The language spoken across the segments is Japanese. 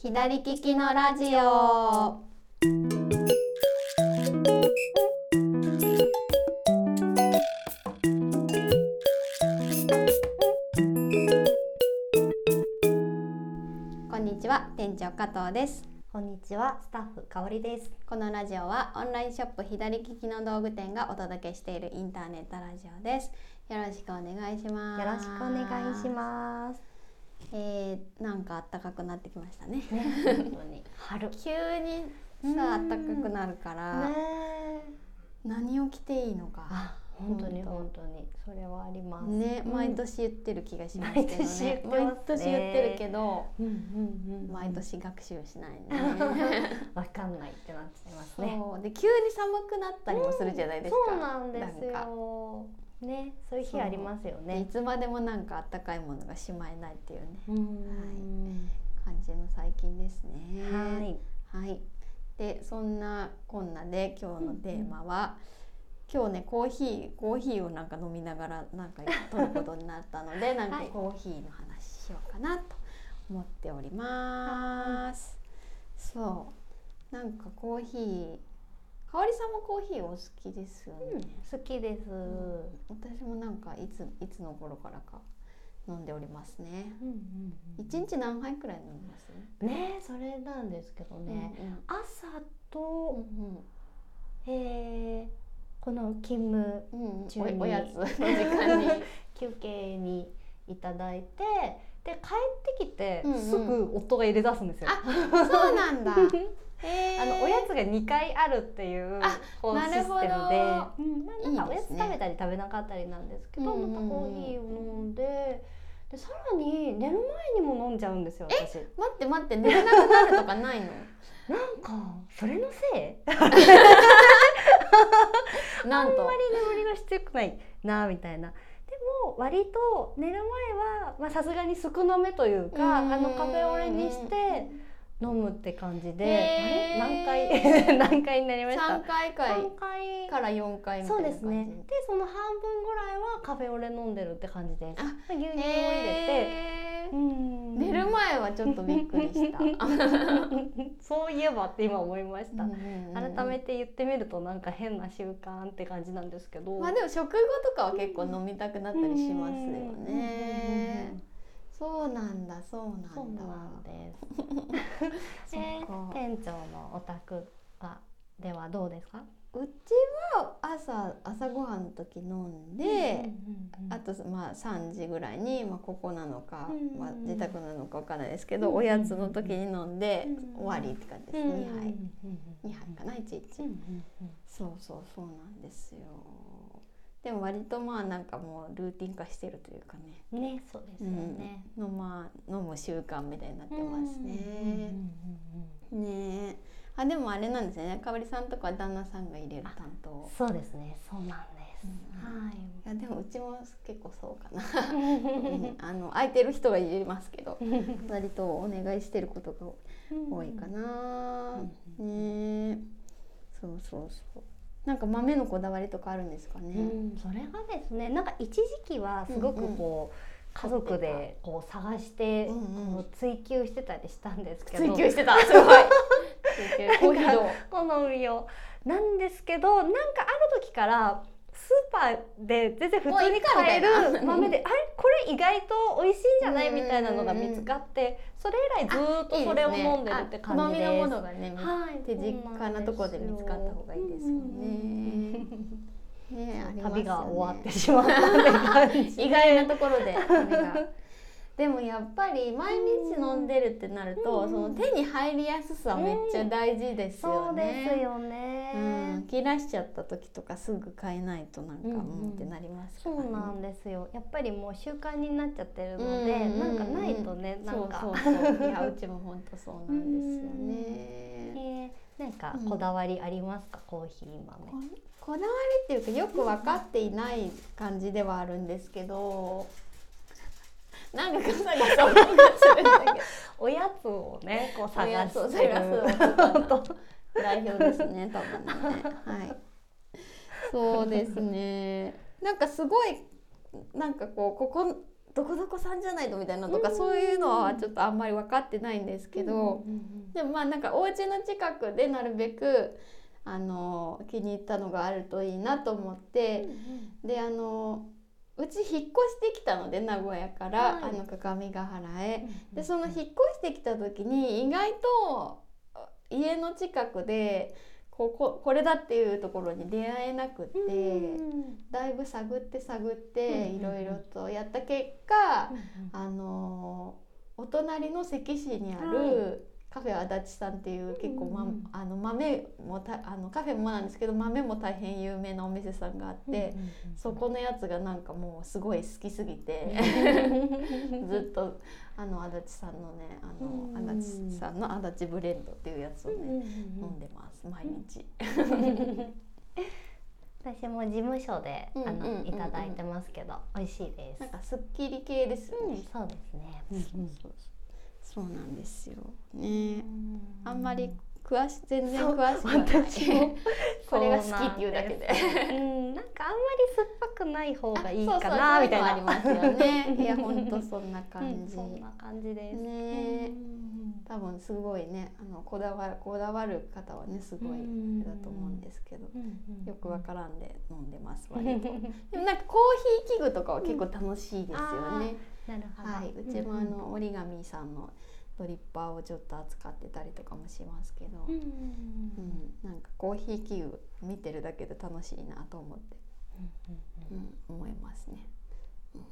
左利きのラジオこんにちは店長加藤ですこんにちは、スタッフかおりです。このラジオはオンラインショップ左利きの道具店がお届けしているインターネットラジオですよろしくお願いしますよろしくお願いします。えー、なんか暖かくなってきましたねね、本当に春。急にさ暖かくなるから、ね。何を着ていいのかあ、本当に本当にそれはあります。ね、うん毎。年言ってる気がしますけどね毎年言ってますね毎年言ってるけどうんうんうん。毎年学習しないね わかんないってなっちゃいますね。で急に寒くなったりもするじゃないですか、そうなんですよ。ね、そういう日ありますよでいね。つまでもなんかあったかいものがしまえないっていうね。うん。感じの最近ですね。はい。はい。でそんなこんなで今日のテーマは、今日ねコーヒーコーヒーをなんか飲みながらなんか撮ることになったので なんかはいコーヒーの話しようかなと思っております。そう。なんかコーヒーかおりさんもコーヒーお好きですよね。好きです。私もなんかいついつの頃からか飲んでおりますね。うんうん一日何杯くらい飲みます？うん。ね、それなんですけどね。うん朝うんと、うんえーこの勤務うんうんおやつの時間に。休憩にいただいてで帰ってきてうんうんすぐ夫が入れ出すんですよ。あそうなんだ。あのおやつが2回あるっていうあこうなるほどシステムで、うんまあ、なんかおやつ食べたり食べなかったりなんですけどうんうんうんまたコーヒーを飲んででさらに寝る前にも飲んじゃうんですよ私。待って待って寝れなくなるとかないの？なんかそれのせい？なんと あんま。り眠りがしてくないなみたいな。でも割と寝る前はまあさすがに少なめというかあのカフェオレにして飲むって感じで、何回 何回になりました？三回回。から四回みたそいうな感じ。ですね。でその半分ぐらいはカフェオレ飲んでるって感じです。あ牛乳を入れて、うん。寝る前はちょっとびっくりした。そういえばって今思いました、改めて言ってみるとなんか変な習慣って感じなんですけど、まあでも食後とかは結構飲みたくなったりしますよね。そうなんだそうなんだ。そうなんです。えか。ー店長のお宅はではどうですか？うちは朝朝ごはんの時飲んで、あとまあ3時ぐらいに、まあ、ここなのか、うんまあ、自宅なのかわからないですけど、うんおやつの時に飲んで、うん終わりって感じです、2杯。2杯かな1日、そうそうそうなんですよでも割とまあなんかもうルーティン化してるというかね。ね、そうですよね。うん、飲ま飲む習慣みたいになってますね、ねえ。あでもあれなんですよね。かおりさんとかは旦那さんが入れる担当。そうですね、そうなんです。い。やでもうちも結構そうかな、うん。あの空いてる人が入れますけど割とお願いしてることが多いかな、ねえ。そうそうそうなんか豆のこだわりとかあるんですかね、うん、それがですね、なんか一時期はすごくこう。家族でこう探してうんう追求してたりしたんですけど、追求してた？すごい。好みを。なんですけどなんかある時からスーパーで全然普通に買える豆であれこれ意外と美味しいんじゃないみたいなのが見つかってそれ以来ずーっとそれを飲んでるって感じです。いいですねのものがね、はい、手近なところで見つかった方がいいですもんね。ね旅が終わってしまった 意外なところで。でもやっぱり毎日飲んでるってなると、うんその手に入りやすさめっちゃ大事ですよそうね。ですよね。うん、切らしちゃった時とかすぐ買えないとなんかうんうんうんってなりますね。そうなんですよ。やっぱりもう習慣になっちゃってるので、うんなんかないとね、なんかそうそうそういや うちも本当そうなんですよね。えーなんかうんこだわりありますか、コーヒー豆。ここだわりっていうかよく分かっていない感じではあるんですけど、なんかガサガサ音がするんだけど。おやつをね、こう探してる。代表ですね多分ね。はい。そうですね。なんかすごいなんかこうここどこどこさんじゃないのみたいなとか、そういうのはちょっとあんまり分かってないんですけど、でもまあなんかお家の近くでなるべくあの気に入ったのがあるといいなと思って、であのうち引っ越してきたので名古屋から、はい。あの各務原へ。ででその引っ越してきた時に意外と家の近くでこうここれだっていうところに出会えなくって、だいぶ探って探っていろいろとやった結果、あのーお隣の関市にあはるカフェ足立さんっていう結構、まうんうんあの豆もたあのカフェもなんですけど豆も大変有名なお店さんがあって、そこのやつがなんかもうすごい好きすぎて。ずっとあの足立さんのねあの、うん足立さんの足立ブレンドっていうやつをね、飲んでます毎日。私も事務所であうんうんうんうん。のいただいてますけど美味しいです。なんかすっきり系ですね。そうですね。そうそうそうそうなんですよね。あんまり詳し全然詳しくはない。私もこれが好きっていうだけで。うん なんかあんまり酸っぱくない方がいいかなみたいなありますよね。いや本当そんな感じ。うんそんな感じですねうん多分すごいねあのこだわるこだわる方はねすごいうんだと思うんですけど。うんよくわからんで飲んでます割と。でもなんかコーヒー器具とかは結構楽しいですよね。なるほどはい、うちもあの折り紙さんのドリッパーをちょっと扱ってたりとかもしますけど、うんうんうん、なんかコーヒー器具見てるだけで楽しいなと思って、うん、思いますね。うん、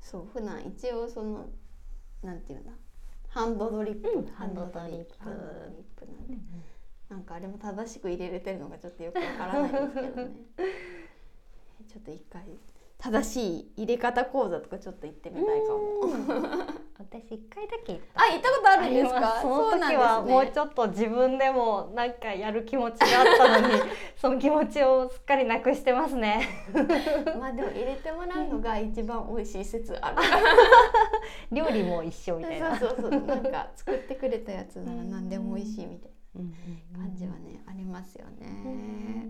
そう普段一応そのなんていうんだ。ハンドドリップ、うん。ハンドドリップ。ハンドドリップなんで、なんかあれも正しく入れれてるのがちょっとよくわからないですけどね。ちょっと一回正しい入れ方講座とかちょっと行ってみたいかも。私一回だけ行ったあ、行ったことあるんですか？その時はもうちょっと自分でもなんかやる気持ちがあったのに その気持ちをすっかりなくしてますねと。まあでも入れてもらうのが一番美味しい説ある。料理も一緒みたいなそうそうそう。なんか作ってくれたやつなら何でも美味しいみたいうんな感じはねありますよね。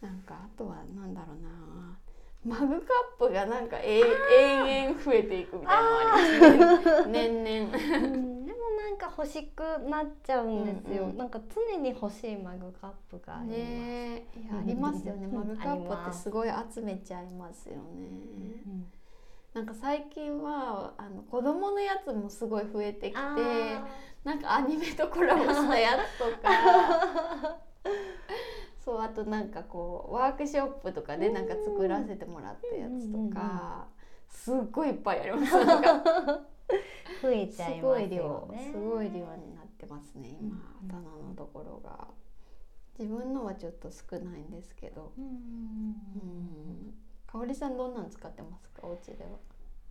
なんかあとはなんだろうな。マグカップがなんかえ延々増えていくみたいなのもありますね。年々。うん。でもなんか欲しくなっちゃうんですよ、うん。うんなんか常に欲しいマグカップがあります、ねえ、いやありますよね。うんマグカップってすすごい集めちゃいますよね。うんなんか最近はあの子供のやつもすごい増えてきてあなんかアニメとコラボしたやつとか そうあとなんかこうワークショップとかでなんか作らせてもらったやつとかすっごいいっぱいあります。増えすちゃいごいますよ量ね。すごい量になってますね今うん棚のところが。自分のはちょっと少ないんですけど。うんうんかおりさんどんなの使ってますか？お家では。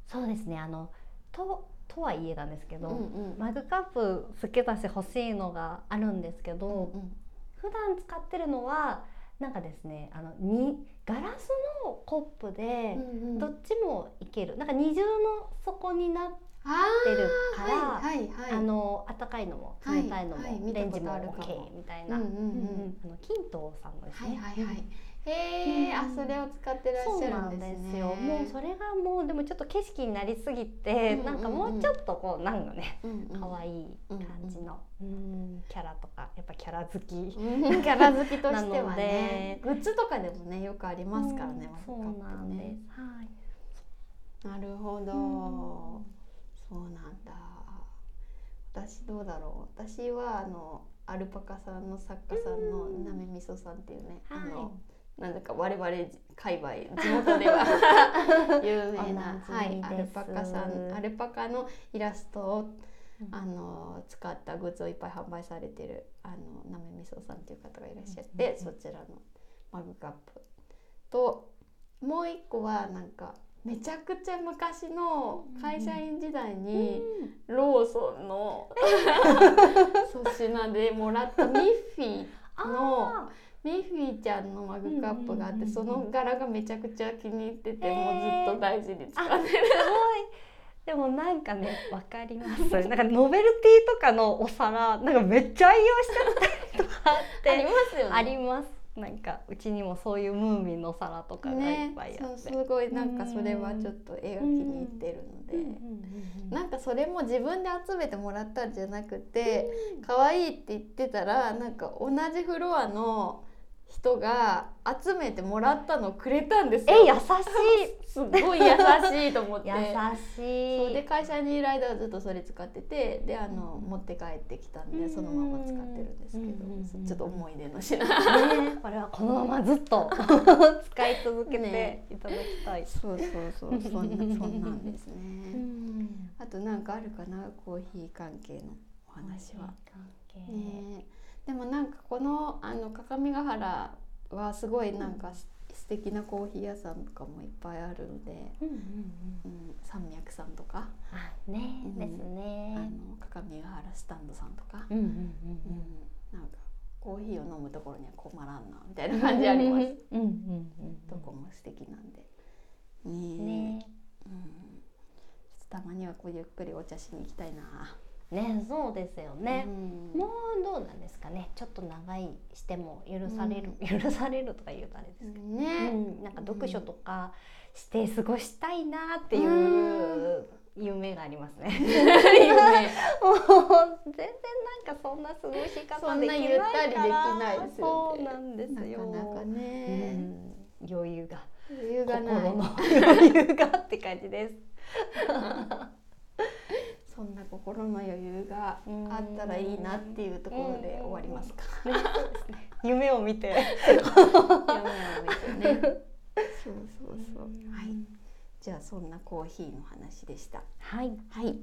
そうですねあのととはいえなんですけど、うんうん。マグカップ好きだし欲しいのがあるんですけど、うん普段使ってるのはなんかですねあのにガラスのコップでどっちもいける。なんか二重の底になっあてるからはいはいはいあの温かいのもはい冷たいのも、はい見たレンジも OK みたいな、うんうんうん。あのキントーさんのですはいね。はいはい。へえ、あうんそれを使ってらっしゃなんでるんですね。すよ。もうそれがもうでもちょっと景色になりすぎて、うんうんうんなんかもうちょっとこうなんかねうんうんい感じの、うんキャラとかやっぱキャラ好き。うんキャラ好きとしてはねで、グッズとかでもねよくありますからね。うんそうなんで。す。はい。なるほど。うんそうなんだ。私どうだろう。私はあのアルパカさんの作家さんのうんなめみそさんっていうね、あはいのなんだか我々界隈地元では。有名な、おはい、アルパカさんアルパカのイラストをうん。あの使ったグッズをいっぱい販売されてるあのなめみそさんっていう方がいらっしゃって、そちらのマグカップともう一個はなんかめちゃくちゃ昔の会社員時代にローソンの 粗品でもらったミッフィーのあミッフィーちゃんのマグカップがあってその柄がめちゃくちゃ気に入っててもうずっと大事に使ってる。ーすごい。でもなんかね わかります。なんかノベルティとかのお皿なんかめっちゃ愛用しちゃったりとかあっありてますよね。あります。なんかうちにもそういうムーミンの皿とかがいっぱいあって、そうすごい。なんかそれはちょっと絵が気に入ってるので、なんかそれも自分で集めてもらったんじゃなくて可愛いって言ってたらなんか同じフロアの人が集めてもらったのをくれたんですよ。え優しい。すごい優しいと思って。優しい。そうで会社にいる間はずっとそれ使っててであの、持って帰ってきたんでそのまま使ってるんですけど、うんちょっと思い出の品、ね、これはこのままずっと 使い続けていただきたい。そうそうそうそんなそんなんですね、うん。あとなんかあるかな？コーヒー関係のお話は。関係。ねでもなんかこのあの各務原はすごいなんかす素敵なコーヒー屋さんとかもいっぱいあるので、うんうんうんうん、山脈さんとか、あね、うんですあね。の各務原スタンドさんとか、うんうんうんうんなんかコーヒーを飲むところには困らんなみたいな感じあります。うんうんうんどこも素敵なんで。うねん。ねうん、ちょっとたまにはこうゆっくりお茶しに行きたいな。ねそうですよね。うん。もうどうなんですかね。ちょっと長いしても許される、許されるとか言うとあれですけど。ね、うん、なんか読書とかして過ごしたいなっていう夢がありますね。もう全然なんかそんな過ごし方できないから。そうなんですなかよ。なかうね、ん、余裕が。余裕がない。心の。余裕がって感じです。そんな心の余裕があったらいいなっていうところで終わりますか。夢を見て。夢を見てね。そうそうそう。はい。じゃあそんなコーヒーの話でした。はい。はい。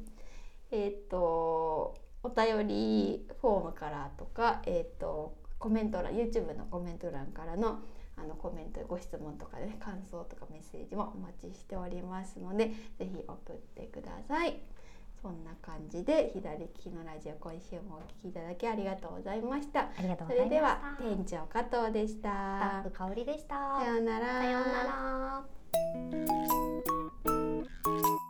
えっ、とお便りフォームからとか、えっ、とコメント欄、YouTube のコメント欄からのあのコメントご質問とかで、ね、感想とかメッセージもお待ちしておりますので、ぜひ送ってください。こんな感じで左利きのラジオ今週もお聞きいただきありがとうございました。それでは店長加藤でした。スタでした。さようなら。さようなら。